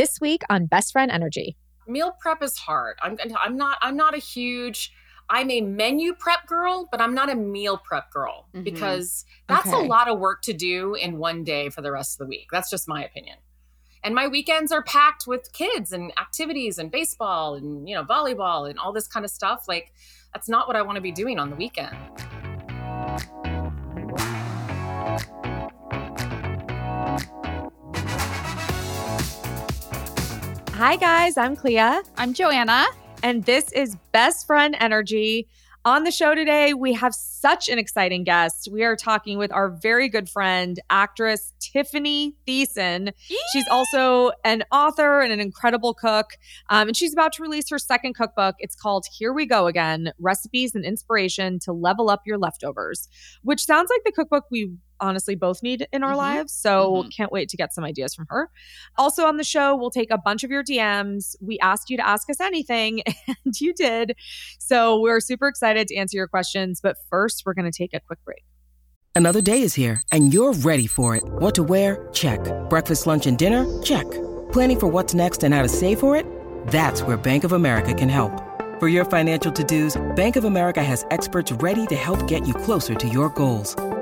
This week on Best Friend Energy. Meal prep is hard. I'm I'm not I'm not a huge I'm a menu prep girl, but I'm not a meal prep girl Mhm. because that's Okay. a lot of work to do in one day for the rest of the week. That's just my opinion. And my weekends are packed with kids and activities and baseball and you know volleyball and all this kind of stuff. Like that's not what I want to be doing on the weekend. Hi, guys. I'm Clea, I'm Joanna. and this is Best Friend Energy. On the show today, we have such an exciting guest. We are talking with our very good friend, actress Tiffani Thiessen. She's also an author and an incredible cook. Um, and she's about to release her second cookbook. It's called Here We Go Again Recipes and Inspiration to Level Up Your Leftovers, which sounds like the cookbook we honestly both need in our Mhm. lives. So Mhm. can't wait to get some ideas from her. Also on the show, we'll take a bunch of your DMs. We asked you to ask us anything, and you did. So we're super excited to answer your questions. But first, we're going to take a quick break. Another day is here, and you're ready for it. What to wear? Check. Breakfast, lunch, and dinner? Check. Planning for what's next and how to save for it? That's where Bank of America can help. For your financial to dos, Bank of America has experts ready to help get you closer to your goals.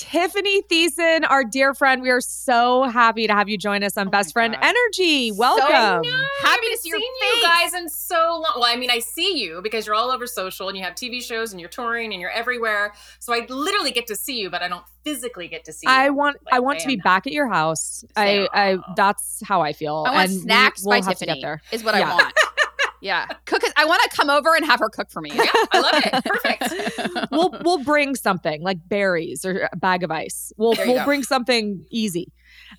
Tiffani Thiessen, our dear friend, we are so happy to have you join us on Oh Best Friend God. Energy. So Welcome. Happy to haven't see your face. you guys in so long. Well, I mean, I see you because you're all over social and you have TV shows and you're touring and you're everywhere. So I literally get to see you, but I don't physically get to see you. I want I Like, want to be now. back at your house. I, Same. I that's how I feel. I want and we- snacks we'll by have to Tiffani. get there. Is what Yeah. I want. yeah, cook. I want to come over and have her cook for me. Yeah, I love it. Perfect. we'll we'll bring something like berries or a bag of ice. We'll we'll go. bring something easy.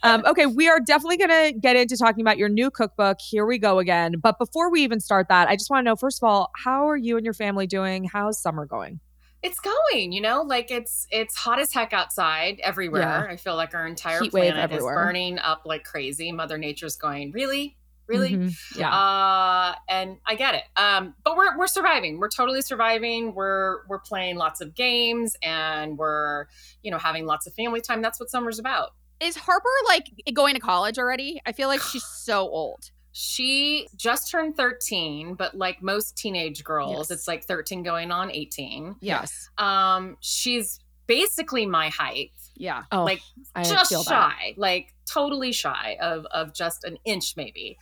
Um, okay, we are definitely going to get into talking about your new cookbook. Here we go again. But before we even start that, I just want to know first of all, how are you and your family doing? How's summer going? It's going, you know, like it's it's hot as heck outside everywhere. Yeah. I feel like our entire Heat wave planet is burning up like crazy. Mother Nature's going, really? Really? Mhm. Yeah. Uh, and I get it. Um, but we're we're surviving. We're totally surviving. We're we're playing lots of games and we're, you know, having lots of family time. That's what summer's about. Is Harper like going to college already? I feel like she's so old. She just turned 13, but like most teenage girls, Yes. it's like 13 going on 18. yes. Um, she's basically my height. Yeah. Oh, like I just shy, like totally shy of of just an inch maybe.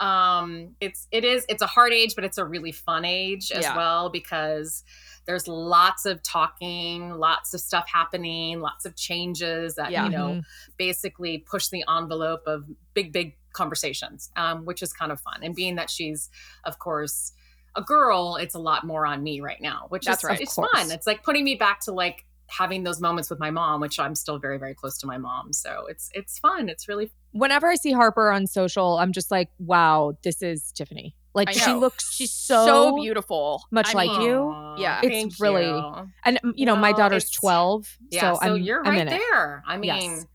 Um, it's it is it's a hard age, but it's a really fun age as Yeah. well because there's lots of talking, lots of stuff happening, lots of changes that Yeah. you know Mhm. basically push the envelope of big big conversations, um, which is kind of fun. And being that she's of course a girl, it's a lot more on me right now, which That's is right. it's fun. It's like putting me back to like having those moments with my mom, which I'm still very, very close to my mom. So it's it's fun. It's really Whenever I see Harper on social, I'm just like, wow, this is Tiffani. Like she looks She's so, so, beautiful. much like mean, you. Yeah. It's thank really- you. And you know, my daughter's 12, yeah. so, So, I'm, you're I'm right in it. there. I mean, Yes.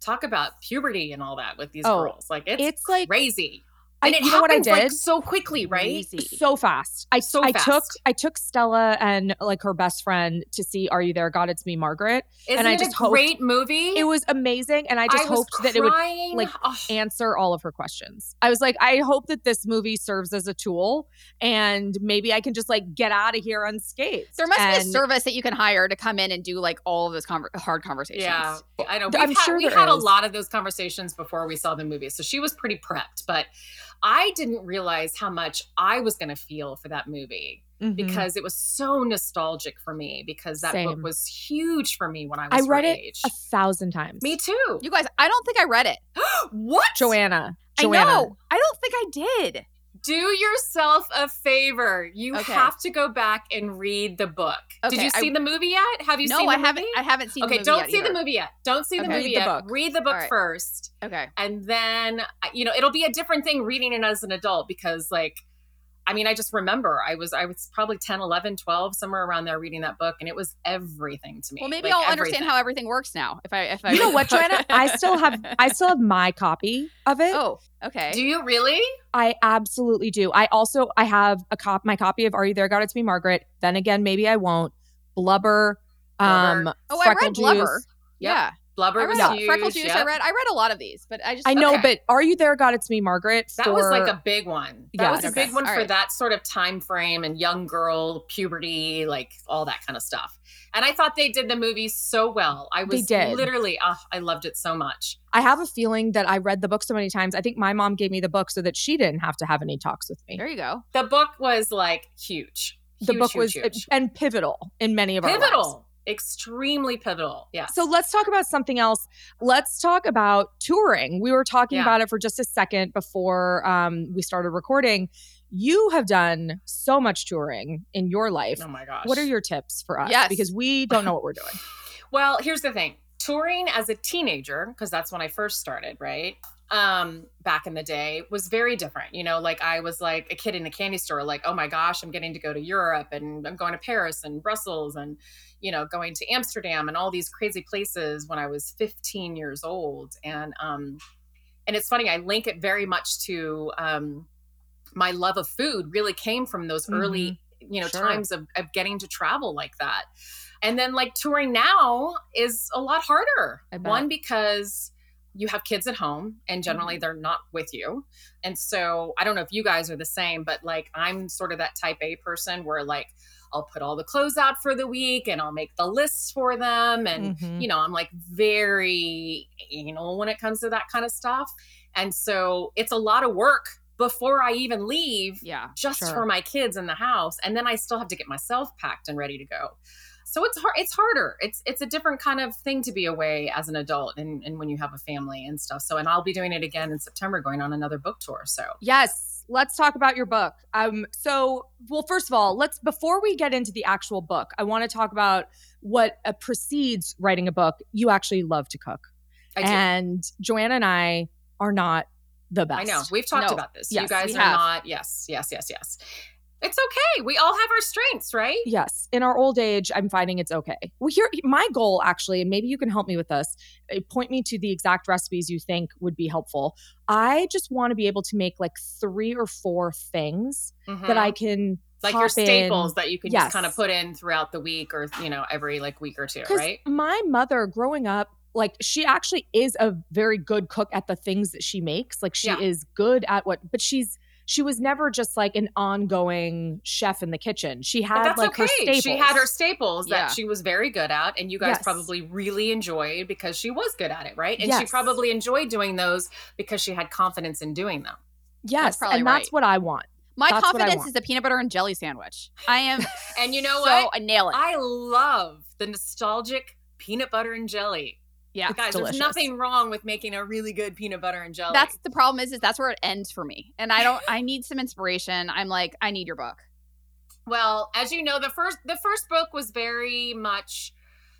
talk about puberty and all that with these Oh, girls. Like it's, it's like- crazy. I, And it you know what I happens, like, did? so quickly, right? Crazy. so fast. I So I took. I took Stella and like her best friend to see Are You There? God, It's Me, Margaret. Isn't I it just a hoped- great movie? It was amazing, and I just was hoped that it would crying. like, Oh, answer all of her questions. I was like, I hope that this movie serves as a tool, and maybe I can just like get out of here unscathed. There must be a service that you can hire to come in and do like all of those conver- hard conversations. Yeah, I know. I'm We've had, sure we there had a lot of those conversations before we saw the movie, so she was pretty prepped. But I didn't realize how much I was going to feel for that movie Mhm. because it was so nostalgic for me. Because that Same. book was huge for me when I was. I read it age. a thousand times. Me too. You guys, I don't think I read it. what? Joanna. Joanna. I know. I don't think I did. Do yourself a favor. You Okay. have to go back and read the book. Did Okay, you I- see the movie yet? Have you no, seen the I haven't. I haven't seen. okay, the movie don't see the movie yet. Don't see the Okay. movie Read the yet. book. Read the book right. first. Okay. and then you know it'll be a different thing reading it as an adult because like I mean, I just remember I was I was probably 10, 11, 12, somewhere around there reading that book and it was everything to me. Well, maybe Like, I'll everything. understand how everything works now. If I if I You know read what, the book. Joanna? I still have I still have my copy of it. oh, okay. Do you really? I absolutely do. I also I have a cop my copy of Are You There? God It's Me, Margaret. Then again, maybe I won't. Blubber. Um oh, I Freckle read Blubber. Juice. Yeah, Blubber I read was yeah. huge. Freckle Juice. I read. I read a lot of these, but I just I know, Okay. but Are You There? God It's Me, Margaret. That was like a big one. That Yeah, was a okay. big one All for right. that sort of time frame and young girl puberty, like all that kind of stuff. And I thought they did the movie so well. I They was did. literally, oh, I loved it so much. I have a feeling that I read the book so many times. I think my mom gave me the book so that she didn't have to have any talks with me. there you go. The book was like huge. the book huge, was huge. and pivotal in many of our lives. pivotal, extremely pivotal. Yeah. So let's talk about something else. Let's talk about touring. We were talking Yeah. about it for just a second before um, we started recording. You have done so much touring in your life. oh my gosh. What are your tips for us? Yes. Because we don't know what we're doing. Well, here's the thing. Touring as a teenager, because that's when I first started, right? Um, back in the day was very different. You know, like I was like a kid in a candy store, like, oh my gosh, I'm getting to go to Europe and I'm going to Paris and Brussels and, you know, going to Amsterdam and all these crazy places when I was 15 years old. And um, and it's funny, I link it very much to um my love of food really came from those early, you know, Sure. times of, of getting to travel like that. And then like touring now is a lot harder. One because you have kids at home and generally they're not with you. And so I don't know if you guys are the same, but like I'm sort of that type A person where like I'll put all the clothes out for the week and I'll make the lists for them and Mhm. you know, I'm like very anal when it comes to that kind of stuff. And so it's a lot of work before I even leave Yeah. just Sure. for my kids in the house and then I still have to get myself packed and ready to go. So it's hard it's harder. It's it's a different kind of thing to be away as an adult and, and when you have a family and stuff. So and I'll be doing it again in September going on another book tour. So Yes, let's talk about your book. Um, so, well, first of all, let's before we get into the actual book, I want to talk about what uh, precedes writing a book. You actually love to cook, I do. and Joanna and I are not the best. I know. We've talked No. about this. Yes, you guys are have. not yes, yes, yes, yes. It's okay. We all have our strengths, right? Yes, in our old age, I'm finding it's okay. Well, here, my goal actually, and maybe you can help me with this. uh, Point me to the exact recipes you think would be helpful. I just want to be able to make like three or four things that I can Mm-hmm. like your pop in. staples that you can Yes. just kind of put in throughout the week or you know every like week or two, right? my mother growing up, like she actually is a very good cook at the things that she makes. Like she Yeah. is good at what, but she's she was never just like an ongoing chef in the kitchen. She had that's like her staples. She had her staples that Yeah. she was very good at, and you guys Yes. probably really enjoyed because she was good at it, right? And she probably enjoyed doing those because she had confidence in doing them. yes, probably and that's what I want. My That's confidence is a peanut butter and jelly sandwich. I am And you know so what? I nail it. I love the nostalgic peanut butter and jelly. Yeah. Guys, delicious. there's nothing wrong with making a really good peanut butter and jelly. That's the problem is is that's where it ends for me. And I don't I need some inspiration. I'm like I need your book. Well, as you know, the first the first book was very much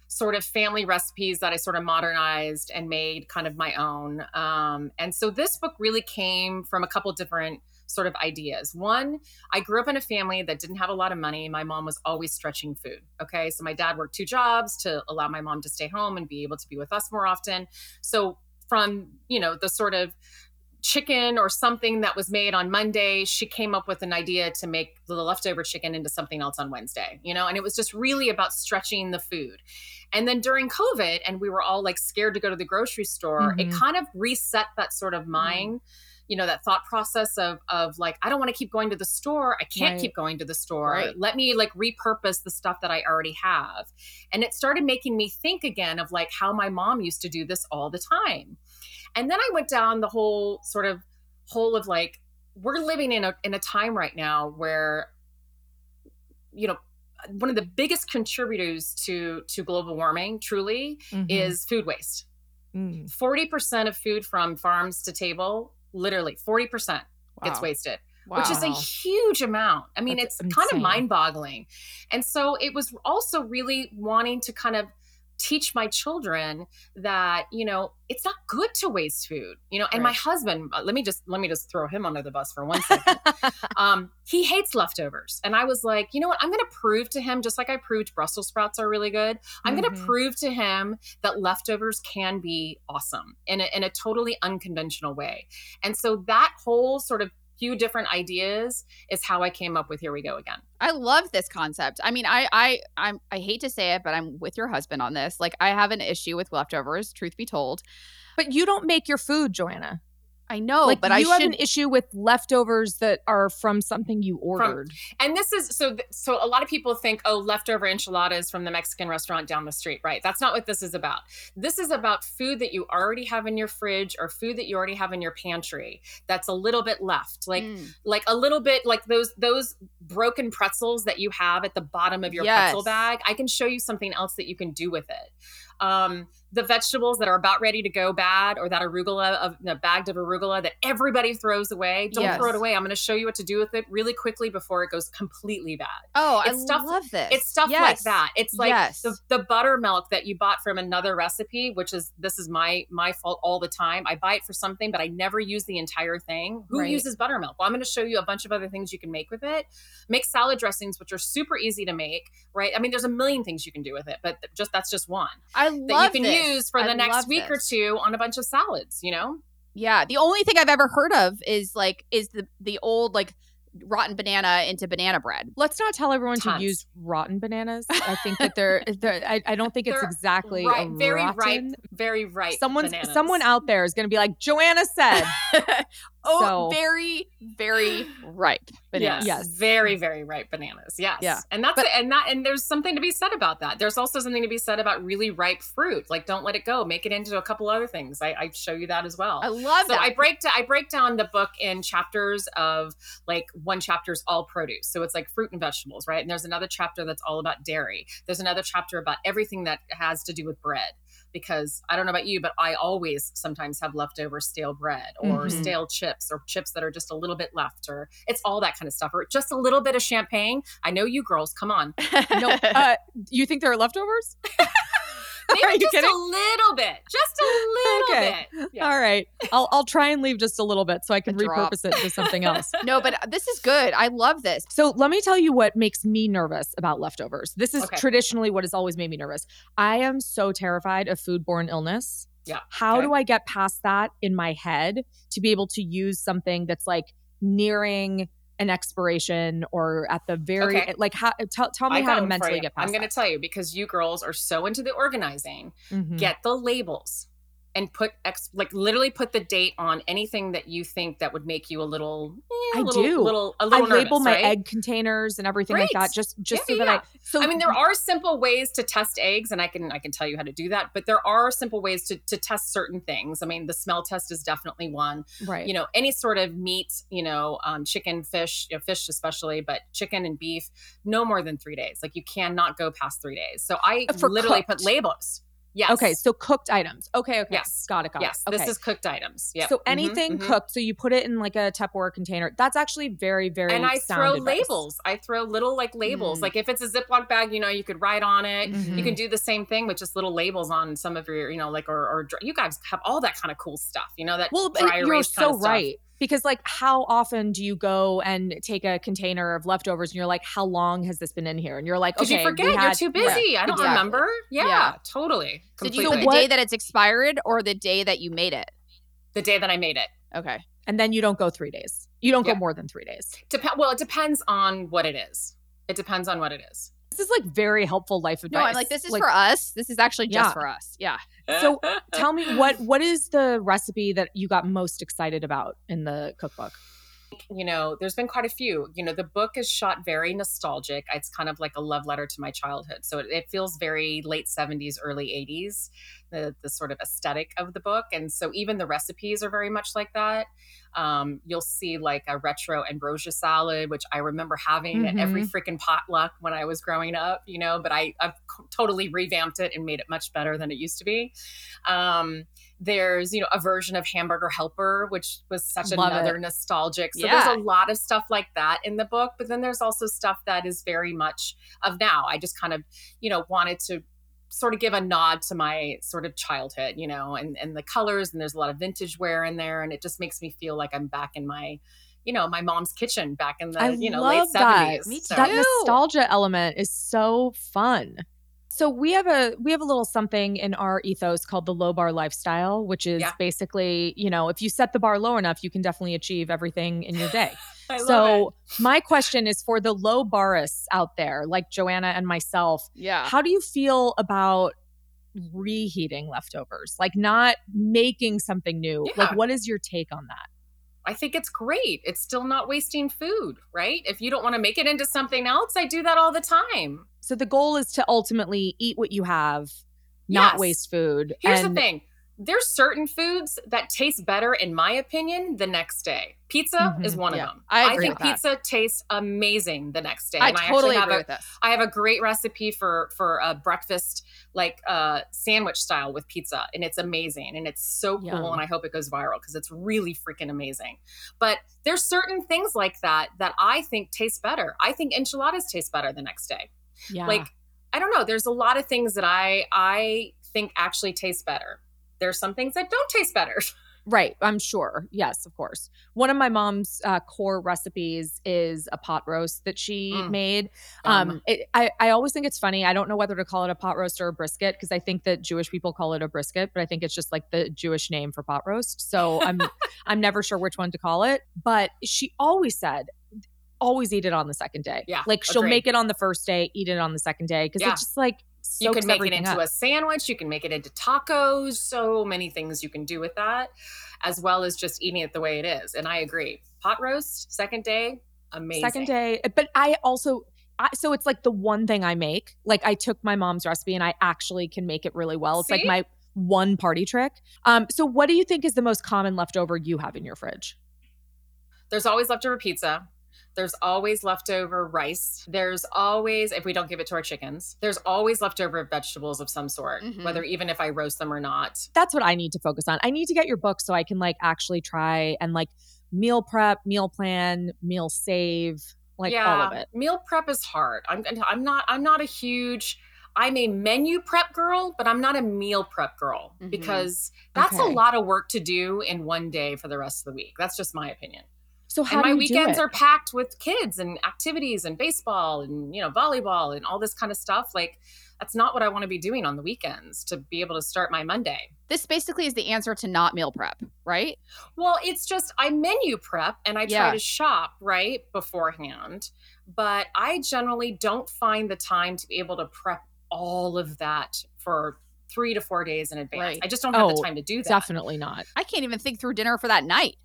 sort of family recipes that I sort of modernized and made kind of my own. Um, and so this book really came from a couple different sort of ideas. One, I grew up in a family that didn't have a lot of money. My mom was always stretching food. Okay. So my dad worked two jobs to allow my mom to stay home and be able to be with us more often. So from, you know, the sort of chicken or something that was made on Monday, she came up with an idea to make the leftover chicken into something else on Wednesday, you know, and it was just really about stretching the food. And then during COVID, and we were all like scared to go to the grocery store, it Mhm. kind of reset that sort of mind. You know that thought process of of like I don't want to keep going to the store. I can't Right. keep going to the store. Right. Let me like repurpose the stuff that I already have. And it started making me think again of like how my mom used to do this all the time. And then I went down the whole sort of whole of like we're living in a in a time right now where you know one of the biggest contributors to to global warming truly Mhm. is food waste. Mm. 40% of food from farms to table, literally 40% gets wasted Wow. which is a huge amount. I mean, That's it's kind of mind boggling. And so it was also really wanting to kind of teach my children that you know it's not good to waste food you know and my husband uh, let me just let me just throw him under the bus for one second. Um he hates leftovers and i was like you know what? I'm gonna prove to him just like i proved brussels sprouts are really good i'm Mhm. gonna prove to him that leftovers can be awesome in a, in a totally unconventional way. And so that whole sort of few different ideas is how i came up with here we go again I love this concept. I mean, I I I'm I hate to say it, but I'm with your husband on this. Like I have an issue with leftovers, truth be told. But you don't make your food, Joanna. I know, like but I you have should an issue with leftovers that are from something you ordered. and this is so th- so a lot of people think oh leftover enchiladas from the mexican restaurant down the street right? That's not what this is about. This is about food that you already have in your fridge or food that you already have in your pantry that's a little bit left. Like Mm. like a little bit like those those broken pretzels that you have at the bottom of your pretzel bag i can show you something else that you can do with it. Um the vegetables that are about ready to go bad or that arugula of the bagged of arugula that everybody throws away don't throw it away. I'm going to show you what to do with it really quickly before it goes completely bad. Oh, I It's stuff- love this. it's stuff like that. It's like yes. the, the buttermilk that you bought from another recipe which is this is my my fault all the time. I buy it for something but i never use the entire thing. Who Right. uses buttermilk? Well i'm going to show you a bunch of other things you can make with it. Make salad dressings which are super easy to make right? I mean there's a million things you can do with it but just that's just one I that love you can this. use for I the next love week or two on a bunch of salads you know Yeah, the only thing I've ever heard of is like is the the old like rotten banana into banana bread. Let's not tell everyone Tons. to use rotten bananas. I think that they're, they're I, I don't think it's They're exactly right a very rotten. ripe very ripe Someone's bananas. someone out there is going to be like Joanna said. oh, So- very very ripe bananas. Yes, Yes. very, very ripe bananas. Yes, Yeah. and that's But- it. And that, and there's something to be said about that. There's also something to be said about really ripe fruit. Like, don't let it go. Make it into a couple other things. I, I show you that as well. I love so that. I break down I break down the book in chapters of like one chapter's all produce. So it's like fruit and vegetables, right? And there's another chapter that's all about dairy. There's another chapter about everything that has to do with bread. Because I don't know about you, but I always sometimes have leftover stale bread or Mhm. stale chips or chips that are just a little bit left, or it's all that kind of stuff, or just a little bit of champagne. I know you girls, come on. no, uh, you think there are leftovers? Maybe just kidding? a little bit. Just a little Okay. bit. Yeah. All right, I'll I'll try and leave just a little bit so I can repurpose it to something else. no, but this is good. I love this. So let me tell you what makes me nervous about leftovers. This is Okay. traditionally what has always made me nervous. I am so terrified of foodborne illness. Yeah, How okay. do I get past that in my head to be able to use something that's like nearing an expiration or at the very Okay. like how tell, tell me I how to mentally get past I'm going to tell you because you girls are so into the organizing. Mhm. Get the labels and put ex- like literally put the date on anything that you think that would make you a little. eh, I a little, do. Little, a I little label nervous, my right? egg containers and everything like that just just Yeah, so that yeah. I so I mean, there are simple ways to test eggs, and I can I can tell you how to do that. But there are simple ways to to test certain things. I mean, the smell test is definitely one. right You know, any sort of meat, you know, um, chicken, fish, you know, fish especially, but chicken and beef, no more than three days. Like you cannot go past three days. So I Uh, for literally cooked. put labels. Yes. Okay, so cooked items. Okay, okay. Yes. Got it, got yes, it. Okay. this is cooked items. Yeah. So anything cooked, so you put it in like a Tupperware container. That's actually very, very and I throw advice. labels. I throw little like labels. Mm. Like if it's a Ziploc bag, you know, you could write on it. You Mhm. can do the same thing with just little labels on some of your, you know, like or, or you guys have all that kind of cool stuff. You know that Well, but you're so kind of stuff. right. Because like how often do you go and take a container of leftovers and you're like, how long has this been in here? And you're like, Because okay, you we forget, you're had- too yeah. busy. I don't exactly. remember. Yeah, Yeah. totally. So do you Completely. put the day that it's expired or the day that you made it? the day that I made it. Okay. And then you don't go three days. You don't Yeah. go more than three days. Dep- well, it depends on what it is. It depends on what it is. This is like very helpful life advice. No, I'm like, this is for us. This is actually just Yeah. for us. Yeah. So Tell me what what is the recipe that you got most excited about in the cookbook? You know, there's been quite a few. You know, the book is shot very nostalgic. It's kind of like a love letter to my childhood. So it, it feels very late 70s, early 80s, the, the sort of aesthetic of the book. And so even the recipes are very much like that. Um, you'll see like a retro ambrosia salad, which I remember having at every freaking potluck when I was growing up, you know, but I, I've totally revamped it and made it much better than it used to be. Um, there's, you know, a version of Hamburger Helper, which was such Love another it. nostalgic. So Yeah. there's a lot of stuff like that in the book, but then there's also stuff that is very much of now. I just kind of, you know, wanted to sort of give a nod to my sort of childhood, you know, and and the colors and there's a lot of vintage wear in there and it just makes me feel like I'm back in my you know, my mom's kitchen back in the, I you know, love late that. 70s. Me So- that nostalgia element is so fun. So we have a we have a little something in our ethos called the low bar lifestyle, which is Yeah. basically, you know, if you set the bar low enough, you can definitely achieve everything in your day. I love it. so my question is for the low barists out there, like Joanna and myself, Yeah. how do you feel about reheating leftovers? Like not making something new. Yeah. Like what is your take on that? I think it's great. It's still not wasting food, right? If you don't want to make it into something else, I do that all the time. So the goal is to ultimately eat what you have, not Yes. waste food. Here's and the thing. There's certain foods that taste better, in my opinion, the next day. Pizza is Mhm. one Yeah, of them. I agree think with that. pizza tastes amazing the next day. I and totally I actually agree have with a, this. I have a great recipe for for a breakfast like uh sandwich style with pizza and it's amazing and it's so cool Yum. and I hope it goes viral because it's really freaking amazing. But there's certain things like that that I think taste better. I think enchiladas taste better the next day. Yeah. Like I don't know, there's a lot of things that I I think actually taste better. There's some things that don't taste better. Right, I'm sure. Yes, of course. One of my mom's uh, core recipes is a pot roast that she Mm. made. Um, Um, it, I I always think it's funny. I don't know whether to call it a pot roast or a brisket because I think that Jewish people call it a brisket, but I think it's just like the Jewish name for pot roast. So I'm I'm never sure which one to call it. But she always said, always eat it on the second day. Yeah, like she'll agreed. make it on the first day, eat it on the second day because Yeah. it's just like you can make it into up. a sandwich you can make it into tacos so many things you can do with that as well as just eating it the way it is and i agree pot roast second day amazing second day but i also I, so it's like the one thing i make like i took my mom's recipe and i actually can make it really well it's like my one party trick um so what do you think is the most common leftover you have in your fridge there's always leftover pizza there's always leftover rice. There's always if we don't give it to our chickens there's always leftover vegetables of some sort Mhm. whether even if i roast them or not. That's what i need to focus on. I need to get your book so i can like actually try and like meal prep meal plan meal save like all of it. meal prep is hard. I'm i'm not i'm not a huge i'm a menu prep girl but i'm not a meal prep girl Mhm. because that's Okay. a lot of work to do in one day for the rest of the week. That's just my opinion so how and my weekends are packed with kids and activities and baseball and you know volleyball and all this kind of stuff like that's not what i want to be doing on the weekends to be able to start my monday This basically is the answer to not meal prep, right? Well, it's just I menu prep and I try Yeah. to shop right beforehand, but I generally don't find the time to be able to prep all of that for three to four days in advance. Right. I just don't have the Oh, time to do that. definitely not I can't even think through dinner for that night.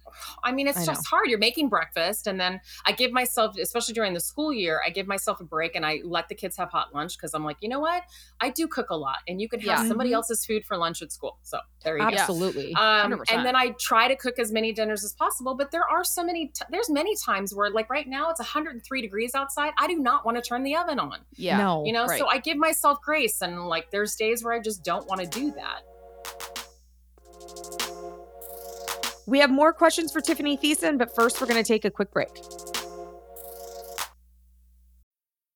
I mean, it's I just hard. You're making breakfast, and then I give myself, especially during the school year, I give myself a break and I let the kids have hot lunch because I'm like, you know what? I do cook a lot, and you can have Yeah. somebody Mhm. else's food for lunch at school. So there you go. absolutely Um, and then I try to cook as many dinners as possible, but there are so many. T- there's many times where, like right now, it's 103 degrees outside. I do not want to turn the oven on. Yeah. no You know, right. so I give myself grace, and like there's days where I just don't want to do that. We have more questions for tiffani thiessen but first we're going to take a quick break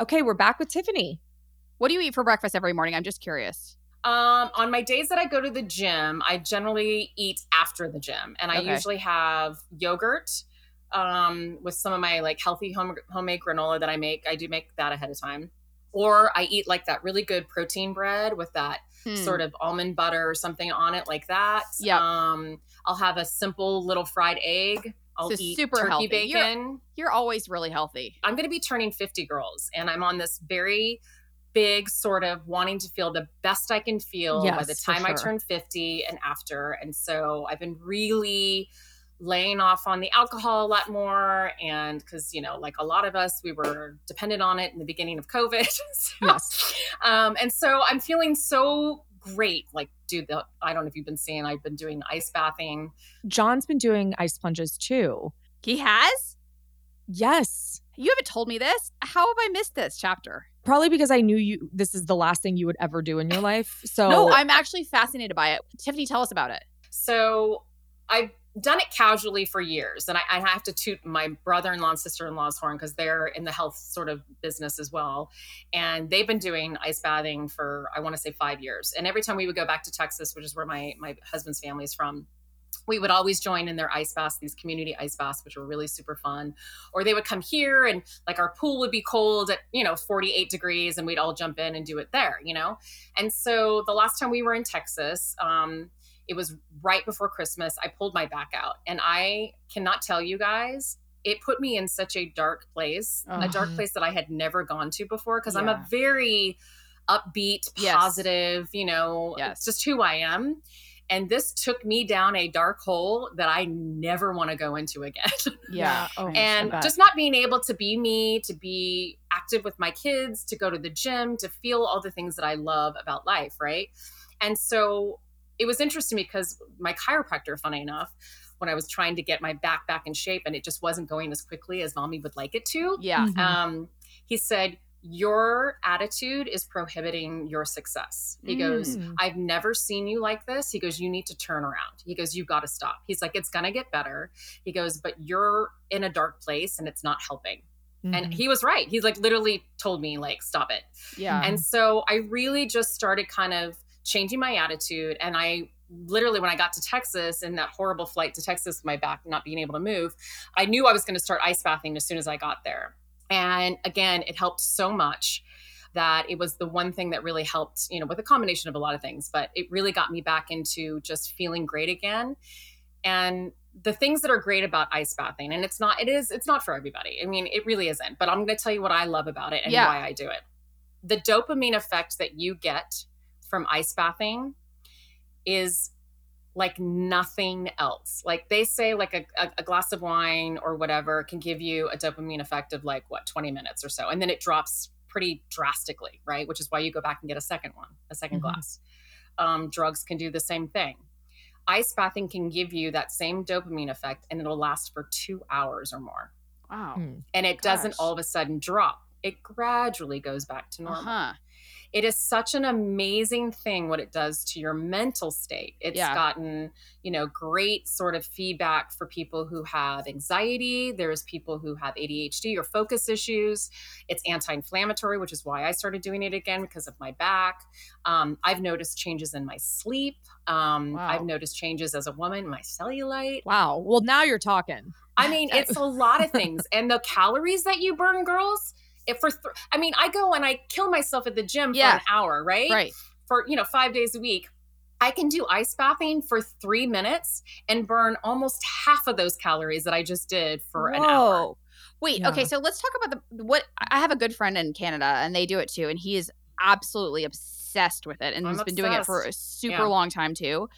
Okay we're back with tiffani What do you eat for breakfast every morning? I'm just curious. Um, on my days that I go to the gym, I generally eat after the gym, and I Okay. usually have yogurt um, with some of my like healthy home, homemade granola that I make. I do make that ahead of time, or I eat like that really good protein bread with that Hmm. sort of almond butter or something on it, like that. Yeah. Um, I'll have a simple little fried egg. I'll So eat super turkey healthy. You're- You're always really healthy. I'm going to be turning 50 girls, and I'm on this very big sort of wanting to feel the best I can feel by the Yes, time I turn 50 and after. And so I've been really laying off on the alcohol a lot more. And because, you know, like a lot of us, we were dependent on it in the beginning of COVID. So, Yes. Um, and so I'm feeling so great. Like, dude, the, I don't know if you've been seeing, I've been doing ice bathing. John's been doing ice plunges too. He has? Yes. You haven't told me this. How have I missed this chapter? Probably because I knew you this is the last thing you would ever do in your life. So No, I'm actually fascinated by it. Tiffani, tell us about it. So I've done it casually for years, and I, I have to toot my brother-in-law and sister-in-law's horn because they're in the health sort of business as well, and they've been doing ice bathing for I want to say five years. And every time we would go back to Texas, which is where my my husband's family is from. We would always join in their ice baths, these community ice baths, which were really super fun. Or they would come here and like our pool would be cold at, you know, 48 degrees and we'd all jump in and do it there, you know? And so the last time we were in Texas, um, it was right before Christmas. I pulled my back out, and I cannot tell you guys, it put me in such a dark place, a dark mm-hmm. place that I had never gone to before because I'm a very upbeat, Yes. positive, you know, Yes. it's just who I am. And this took me down a dark hole that I never want to go into again. Yeah. Oh, and bet. just not being able to be me, to be active with my kids, to go to the gym, to feel all the things that I love about life, right? And so it was interesting because my chiropractor, funny enough, when I was trying to get my back back in shape and it just wasn't going as quickly as mommy would like it to, Yeah. Mhm. um, he said, Your attitude is prohibiting your success. He goes, Mm. I've never seen you like this. He goes, You need to turn around. He goes, You've got to stop. He's like, It's going to get better. He goes, But you're in a dark place and it's not helping. Mhm. And he was right. He's like, literally told me, like, stop it. Yeah. And so I really just started kind of changing my attitude. And I literally, when I got to Texas in that horrible flight to Texas, my back not being able to move, I knew I was going to start ice bathing as soon as I got there. And again, it helped so much that it was the one thing that really helped, you know, with a combination of a lot of things, but it really got me back into just feeling great again. And the things that are great about ice bathing, and it's not, it is, it's not for everybody. I mean, it really isn't, but I'm going to tell you what I love about it and Yeah. why I do it. The dopamine effect that you get from ice bathing is like nothing else. Like they say, like a, a, a glass of wine or whatever can give you a dopamine effect of like what, 20 minutes or so. And then it drops pretty drastically, right? Which is why you go back and get a second one, a 2nd Mhm. glass. Um, drugs can do the same thing. Ice bathing can give you that same dopamine effect and it'll last for two hours or more. wow. Hmm. And it doesn't all of a sudden drop, it gradually goes back to normal huh. It is such an amazing thing what it does to your mental state. It's Yeah. gotten, you know, great sort of feedback for people who have anxiety. There's people who have ADHD or focus issues. It's anti inflammatory, which is why I started doing it again because of my back. Um, I've noticed changes in my sleep. Um, Wow. I've noticed changes as a woman, my cellulite. Wow. Well, now you're talking. I mean, it's a lot of things. And the calories that you burn, girls, if for, th- I mean, I go and I kill myself at the gym Yeah. for an hour, right? Right. For, you know, five days a week. I can do ice bathing for three minutes and burn almost half of those calories that I just did for an hour. Wait, Yeah. okay, so let's talk about the what I have a good friend in Canada and they do it too, and he is absolutely obsessed with it and I'm he's been doing it for a super Yeah. long time too.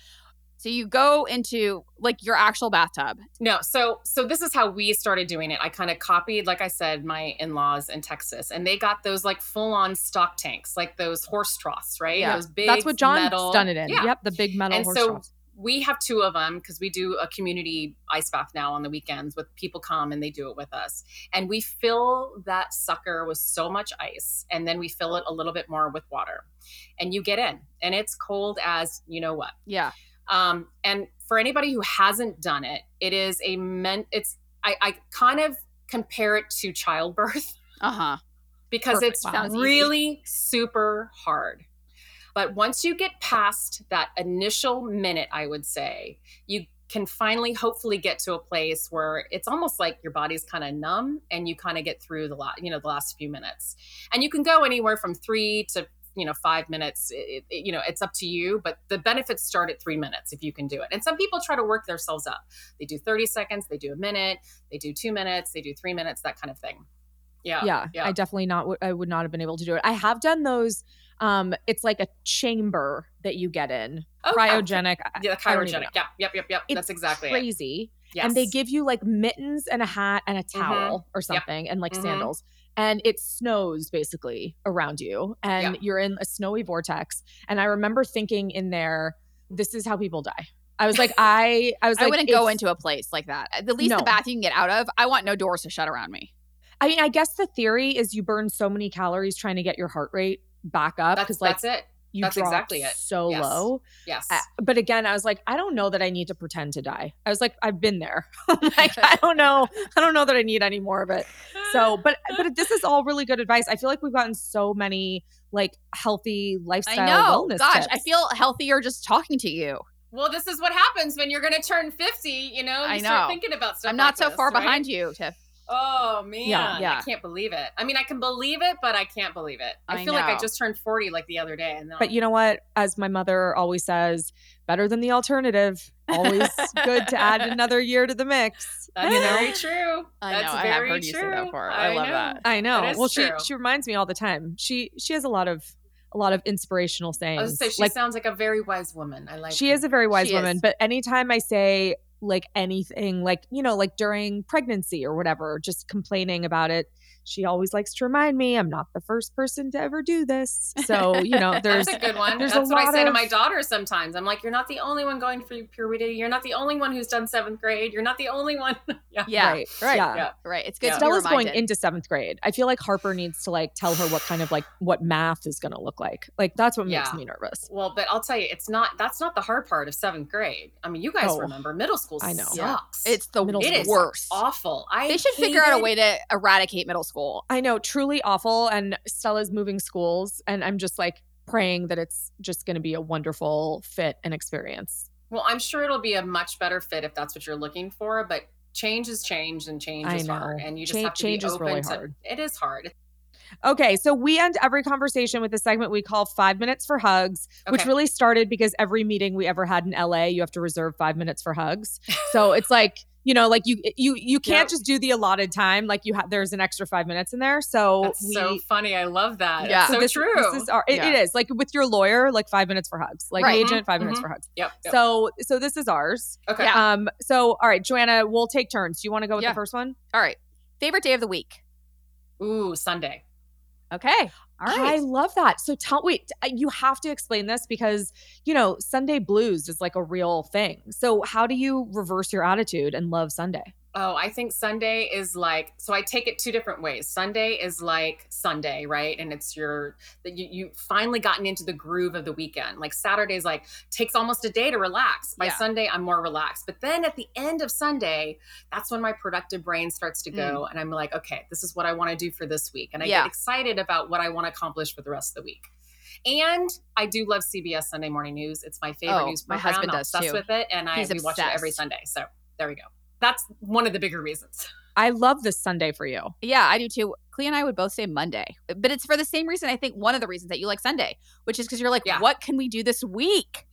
So you go into like your actual bathtub. No, so so this is how we started doing it. I kind of copied, like I said, my in-laws in Texas, and they got those like full-on stock tanks, like those horse troughs, right? Yeah. Those big. That's what John's metal- done it in. Yeah. Yep, the big metal and horse so troughs. we have two of them because we do a community ice bath now on the weekends with people come and they do it with us and we fill that sucker with so much ice and then we fill it a little bit more with water and you get in and it's cold as you know what Yeah. Um, and for anybody who hasn't done it it is a men it's i, I kind of compare it to childbirth Uh-huh. because Perfect. it's easy. really super hard. But once you get past that initial minute, I would say, you can finally hopefully get to a place where it's almost like your body's kind of numb and you kind of get through the last, you know, the last few minutes. And you can go anywhere from 3 to you know five minutes it, it, you know it's up to you but the benefits start at three minutes if you can do it and some people try to work themselves up they do 30 seconds they do a minute they do two minutes they do three minutes that kind of thing yeah yeah, yeah. I definitely not. I would not have been able to do it. I have done those. Um, it's like a chamber that you get in, Oh, yeah. cryogenic. Yeah cryogenic know. yep yep yep yep It's that's exactly it crazy. yes. And they give you like mittens and a hat and a towel or something and like Mhm. sandals. And it snows basically around you and Yeah. you're in a snowy vortex. And I remember thinking in there, this is how people die. I was like, I I was I like, wouldn't go into a place like that. At least No. the bath you can get out of. I want no doors to shut around me. I mean, I guess the theory is you burn so many calories trying to get your heart rate back up because like that's it you that's exactly it. so Yes. low. yes Uh, but again, I was like, I don't know that I need to pretend to die. I was like, I've been there. like, I don't know. I don't know that I need any more of it. So, but but this is all really good advice. I feel like we've gotten so many like healthy lifestyle I know. wellness Gosh, I feel healthier just talking to you. well this is what happens when you're going to turn 50 you know you I start know. thinking about stuff I'm not like so this, far right? behind you, Tiff. Oh man, Yeah, yeah. I can't believe it. I mean, I can believe it, but I can't believe it. I, I feel like I just turned 40 like the other day and then But you know what? As my mother always says, better than the alternative. Always good to add another year to the mix. that's you know? very true. I That's know, I have very heard you say that true. before. I love know. that. I know. That is Well, she true. she reminds me all the time. She she has a lot of a lot of inspirational sayings. I was say she like sounds like a very wise woman. I like she her. is a very wise She woman is. but anytime i say like anything like you know like during pregnancy or whatever just complaining about it she always likes to remind me i'm not the first person to ever do this so you know there's That's a good one. there's a That's what I lot say to my daughter sometimes. I'm like, you're not the only one going through puberty. You're not the only one who's done seventh grade. You're not the only one. yeah. Yeah. right Right. yeah, Yeah. Right. It's good Yeah. Stella's going into seventh grade. I feel like Harper needs to like tell her what kind of like what math is going to look like. Like that's what makes Yeah. me nervous. Well, but I'll tell you, it's not. That's not the hard part of seventh grade. I mean, you guys Oh. remember middle school I know. Sucks. It's the Middle It is worst. awful. I They should figure out a way to eradicate middle school. I know, truly awful. And Stella's moving schools, and I'm just like praying that it's just going to be a wonderful fit and experience. Well, I'm sure it'll be a much better fit if that's what you're looking for, but change is change and change I is hard. And you just have to change be open really to hard. it is hard. Okay, so we end every conversation with a segment we call Five Minutes for Hugs, which really started because every meeting we ever had in LA, you have to reserve five minutes for hugs. So it's like, you know, like you you you can't Yep. just do the allotted time. Like you have there's an extra five minutes in there. So That's we so funny. I love that. Yeah. It's so this, true. This is our, it- Yeah. it is like with your lawyer, like five minutes for hugs. Like Right. agent, 5 minutes Mhm. for hugs. yep. yep. So so this is ours. okay. Yeah. Um. So all right, Joanna, we'll take turns. Do you want to go with Yeah. the first one? All right. Favorite day of the week. Ooh, Sunday. Okay. All I love that. So tell wait, you have to explain this because you know Sunday blues is like a real thing. So how do you reverse your attitude and love Sunday? Oh, I think Sunday is like so. I take it two different ways. Sunday is like Sunday, right? And it's your that you you finally gotten into the groove of the weekend. Like Saturday's like takes almost a day to relax. By Yeah. Sunday, I'm more relaxed. But then at the end of Sunday, that's when my productive brain starts to go, and I'm like, okay, this is what I want to do for this week, and I Mm. Yeah. get excited about what I want to accomplish for the rest of the week. And I do love CBS Sunday Morning News. It's my favorite Oh, news my husband I'm does, obsessed too. with it, and I He's we watch it every. Sunday. So there we go. That's one of the bigger reasons. I love this Sunday for you. Yeah, I do too. Clea and I would both say Monday, but it's for the same reason. I think one of the reasons that you like Sunday, which is because you're like, Yeah. what can we do this week?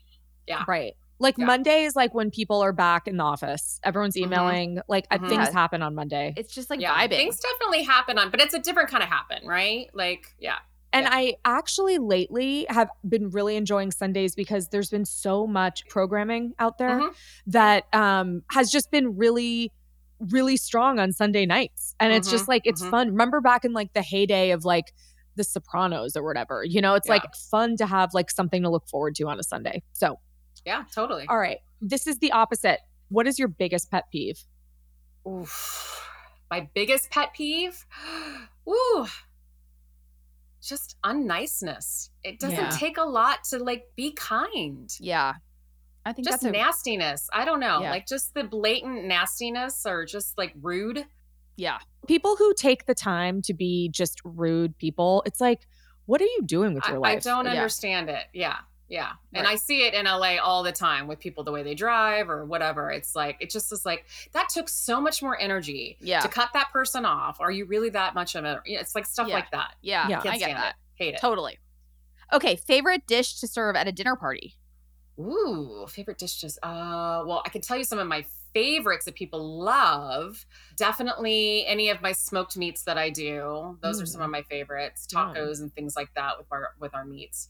Yeah. Right. Like Yeah. Monday is like when people are back in the office. Everyone's Mhm. emailing. Like uh, Mhm. things happen on Monday. It's just like yeah, vibing. things definitely happen on, but it's a different kind of happen, right? Like, yeah, And Yeah. I actually lately have been really enjoying Sundays because there's been so much programming out there Mhm. that um, has just been really, really strong on Sunday nights. And it's just like, it's mhm. fun. Remember back in like the heyday of like The Sopranos or whatever, you know, it's Yeah. like fun to have like something to look forward to on a Sunday. So, yeah, totally. all right, this is the opposite. What is your biggest pet peeve? Oof. My biggest pet peeve, ooh, just unniceness. It doesn't Yeah. take a lot to like be kind. yeah, I think Just a nastiness. I don't know, Yeah. like just the blatant nastiness or just like rude. yeah. People who take the time to be just rude people, it's like, What are you doing with your I life? I don't Yeah. understand it. Yeah. Yeah. And Right. I see it in LA all the time with people the way they drive or whatever. It's like, it just is like, that took so much more energy Yeah. to cut that person off. Are you really that much of a, it's like stuff Yeah. like that. Yeah, Yeah. I Can't get that. it. Hate it. Totally. Okay, favorite dish to serve at a dinner party? Ooh, favorite dishes. Uh, well, I can tell you some of my favorites that people love. Definitely any of my smoked meats that I do. Those are some of my favorites. Yum. Tacos and things like that with our with our meats.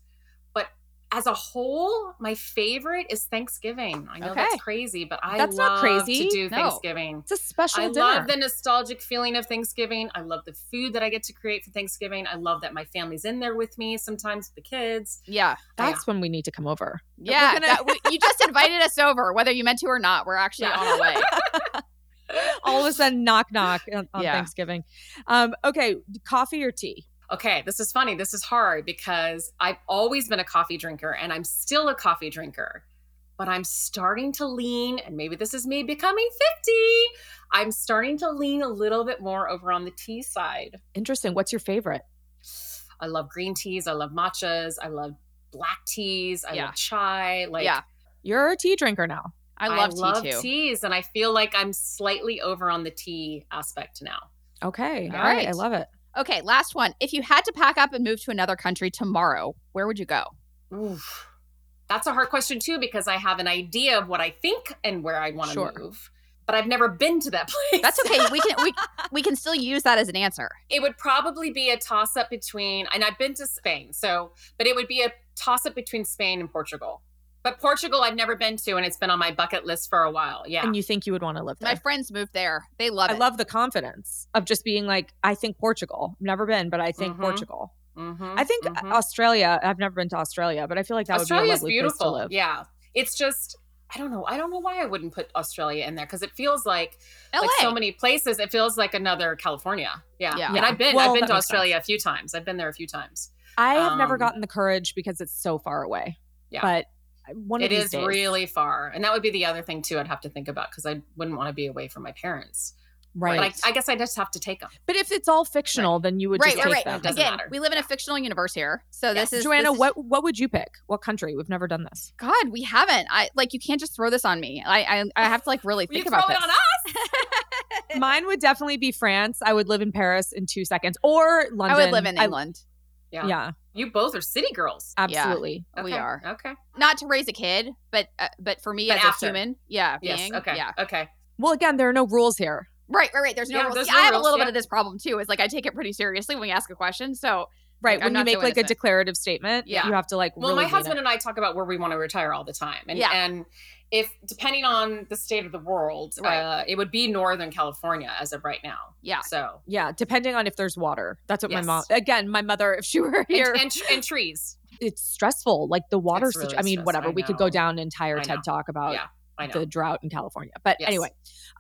As a whole, my favorite is Thanksgiving. I know Okay. that's crazy, but I That's not love crazy. to do No. Thanksgiving. It's a special I dinner. love the nostalgic feeling of Thanksgiving. I love the food that I get to create for Thanksgiving. I love that my family's in there with me sometimes with the kids. Yeah. That's when we need to come over. Yeah. gonna- that- we- you just invited us over, whether you meant to or not. We're actually Yeah. on our way. All of a sudden, knock knock on, on Yeah. Thanksgiving. Um, okay, coffee or tea? Okay, this is funny. This is hard because I've always been a coffee drinker and I'm still a coffee drinker. But I'm starting to lean, and maybe this is me becoming 50. I'm starting to lean a little bit more over on the tea side. Interesting. What's your favorite? I love green teas. I love matchas. I love black teas. I Yeah. love chai. Like, yeah. You're a tea drinker now. I love, love tea too. I love teas, and I feel like I'm slightly over on the tea aspect now. Okay. All All right. I love it. Okay, last one. If you had to pack up and move to another country tomorrow, where would you go? Oof. That's a hard question too because I have an idea of what I think and where I want to Sure. move, but I've never been to that place. That's okay. We can we we can still use that as an answer. it would probably be a toss up between, and I've been to Spain, so, but it would be a toss up between Spain and Portugal. But Portugal, I've never been to, and it's been on my bucket list for a while. Yeah. And you think you would want to live there? My friends moved there. They love I it. I love the confidence of just being like, I think Portugal. I've never been, but I think Mhm. Portugal. Mhm, I think mhm. Australia. I've never been to Australia, but I feel like that Australia would is be a lovely place to beautiful. live. Yeah. It's just, I don't know. I don't know why I wouldn't put Australia in there because it feels like LA. like so many places it feels like another california yeah, Yeah. and i've been Well, i've been to makes australia a few times i've been there a few times I have never Um, gotten the courage because it's so far away. Yeah. But one of these is days- really far and that would be the other thing too i'd have to think about because i wouldn't want to be away from my parents right. but I, I guess i just have to take them but if it's all fictional, then you would right, just right, take right. them. Doesn't Again, matter. we live in a fictional universe here, so Yes. this is Joanna, this is- what what would you pick? What country? We've never done this. God, we haven't. I like you can't just throw this on me. I I, I have to like really you think throw about it this. on us Mine would definitely be France. I would live in Paris in two seconds, or London. I would live in I- England. Yeah. yeah, you both are city girls absolutely. We Okay, are okay not to raise a kid, but uh, but for me But as after. a human, yeah, yes being, okay yeah, okay Well, again, there are no rules here. right, right, right. There's no Yeah, rules. there's See, no I have a little yeah. bit of this problem too. Is like I take it pretty seriously when we ask a question. So Right. Like, I'm when you make so like a declarative statement, Yeah. you have to like well really my husband it. and i talk about where we want to retire all the time and Yeah. and if depending on the state of the world Right. uh, it would be northern california as of right now yeah, so Yeah, depending on if there's water. That's what my mom. Again, my mother, if she were and, here, and, and trees it's stressful. Like the water. It's situ- I mean, whatever. I we could go down an entire I TED know. talk about yeah the drought in California. But Yes. anyway,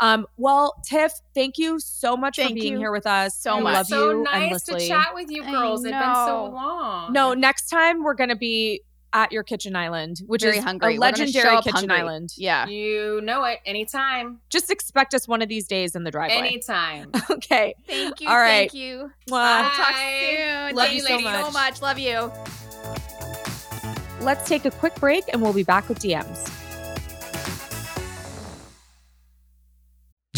um, well, Tiff, thank you so much for being you here with us. so We much. Love so you nice endlessly. to chat with you girls it's been so long No, next time we're gonna be at your kitchen island, which very is hungry. a We're gonna show legendary kitchen hungry. island. Yeah, you know it anytime Just expect us one of these days in the driveway. anytime okay. thank you, All right. thank you. Mwah. We'll talk Bye. soon. Love Thank you so so much. much. Love you. Let's take a quick break and we'll be back with DMs.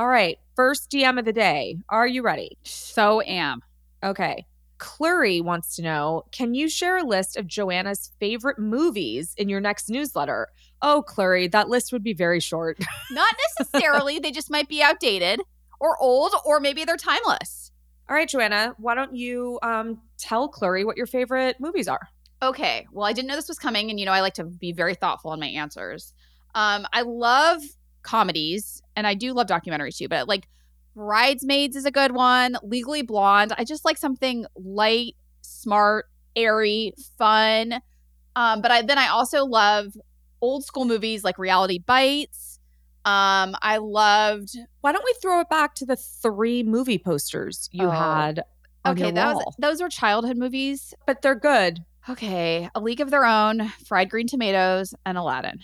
All right. First DM of the day. Are you ready? So am. Okay. Clury wants to know Can you share a list of Joanna's favorite movies in your next newsletter? Oh, Clury, that list would be very short. Not necessarily. they just might be outdated or old, or maybe they're timeless. All right, Joanna, why don't you um, tell Clary what your favorite movies are? Okay. Well, I didn't know this was coming, and you know I like to be very thoughtful in my answers. Um, I love comedies, and I do love documentaries too. But like, Bridesmaids is a good one. Legally Blonde. I just like something light, smart, airy, fun. Um, but I then I also love old school movies like Reality Bites. Um, I loved. Why don't we throw it back to the three movie posters you Oh. had Okay, that was those were childhood movies. but they're good. Okay, A League of Their Own, Fried Green Tomatoes, and Aladdin.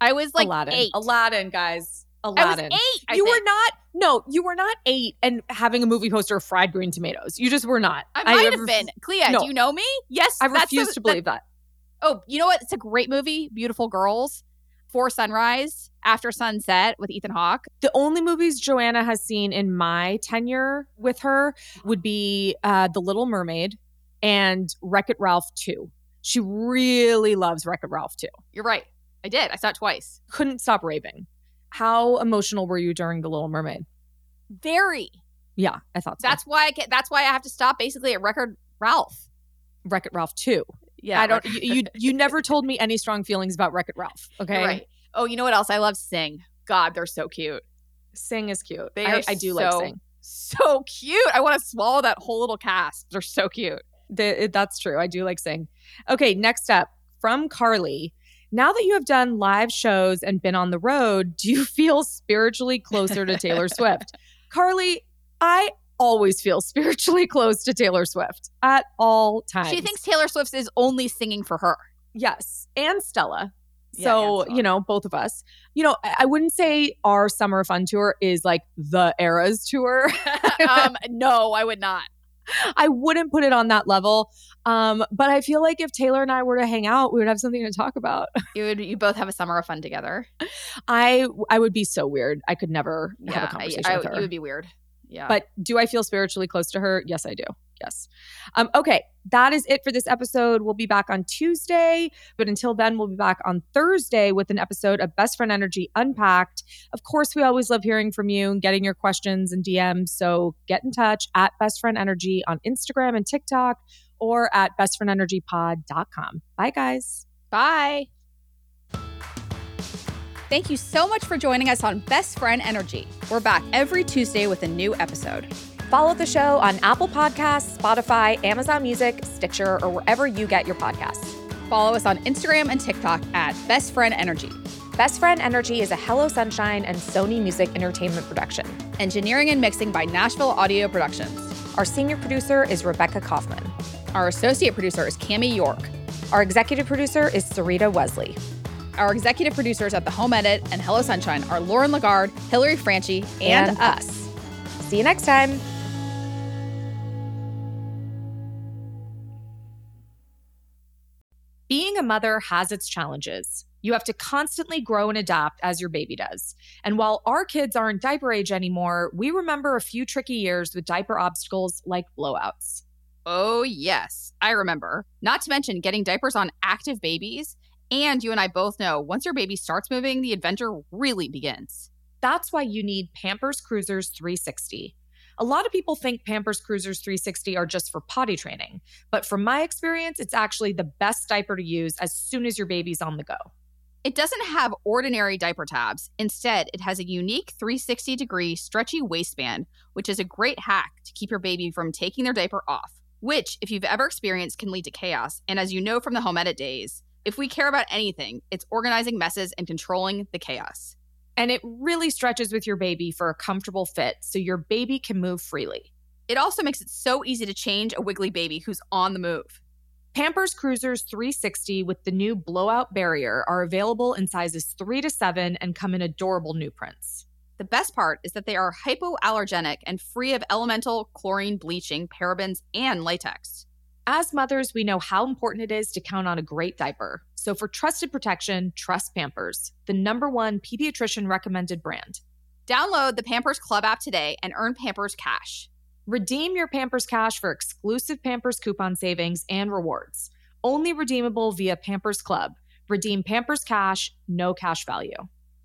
I was like Aladdin. eight. Aladdin, guys. I was Aladdin. eight. I you were not. No, you were not eight and having a movie poster of fried green tomatoes. You just were not. I might have been. Clea, No. do you know me? Yes, I refuse the- to believe that. Oh, you know what? It's a great movie. Beautiful Girls, For Sunrise, After Sunset with Ethan Hawke. The only movies Joanna has seen in my tenure with her would be uh, The Little Mermaid and Wreck It Ralph 2. She really loves Wreck It Ralph 2. You're right. I did. I saw it twice. Couldn't stop raving. How emotional were you during The Little Mermaid? Very. Yeah, I thought so. That's why I that's why I have to stop basically at Wreck It Ralph. Wreck It Ralph 2. Yeah. I don't. You, you you never told me any strong feelings about Wreck It Ralph. Okay, right. Oh, you know what else? I love Sing. God, they're so cute. Sing is cute. They I, are I do like Sing. So cute. I want to swallow that whole little cast. They're so cute. The, it- that's true. I do like Sing. Okay, next up from Carly. Now that you have done live shows and been on the road, do you feel spiritually closer to Taylor Swift? Carly, I always feel spiritually close to Taylor Swift at all times. She thinks Taylor Swift is only singing for her. Yes, and Stella. Yeah, So, and Stella. you know, both of us. You know, I I wouldn't say our summer fun tour is like the Eras tour. um, no, I would not. I wouldn't put it on that level. Um, but I feel like if Taylor and I were to hang out, we would have something to talk about. You would. You both have a summer of fun together. I I would be so weird. I could never have a conversation I, with her. you would be weird. Yeah, But do I feel spiritually close to her? Yes, I do. Yes. Um, okay, that is it for this episode. We'll be back on Tuesday, but until then, we'll be back on Thursday with an episode of Best Friend Energy Unpacked. Of course, we always love hearing from you and getting your questions and DMs. So get in touch at Best Friend Energy on Instagram and TikTok or at bestfriendenergypod.com. Bye, guys. Bye. Thank you so much for joining us on Best Friend Energy. We're back every Tuesday with a new episode. Follow the show on Apple Podcasts, Spotify, Amazon Music, Stitcher, or wherever you get your podcasts. Follow us on Instagram and TikTok at Best Friend Energy. Best Friend Energy is a Hello Sunshine and Sony Music Entertainment production. Engineering and mixing by Nashville Audio Productions. Our senior producer is Rebecca Kaufman. Our associate producer is Cami York. Our executive producer is Sarita Wesley. Our executive producers at The Home Edit and Hello Sunshine are Lauren Lagarde, Hillary Franchi, and, And us. See you next time. Being a mother has its challenges. You have to constantly grow and adapt as your baby does. And while our kids aren't diaper age anymore, we remember a few tricky years with diaper obstacles like blowouts. Oh, yes, I remember. Not to mention getting diapers on active babies. And you and I both know once your baby starts moving, the adventure really begins. That's why you need Pampers Cruisers 360. A lot of people think Pampers Cruisers 360 are just for potty training, but from my experience, it's actually the best diaper to use as soon as your baby's on the go. It doesn't have ordinary diaper tabs. Instead, it has a unique 360 degree stretchy waistband, which is a great hack to keep your baby from taking their diaper off, which, if you've ever experienced, can lead to chaos. And as you know from the home edit days, if we care about anything, it's organizing messes and controlling the chaos. And it really stretches with your baby for a comfortable fit so your baby can move freely. It also makes it so easy to change a wiggly baby who's on the move. Pampers Cruisers 360 with the new blowout barrier are available in sizes 3 to 7 and come in adorable new prints. The best part is that they are hypoallergenic and free of elemental chlorine bleaching, parabens, and latex. As mothers, we know how important it is to count on a great diaper. So for trusted protection, trust Pampers, the number one pediatrician recommended brand. Download the Pampers Club app today and earn Pampers Cash. Redeem your Pampers Cash for exclusive Pampers coupon savings and rewards. Only redeemable via Pampers Club. Redeem Pampers Cash, no cash value.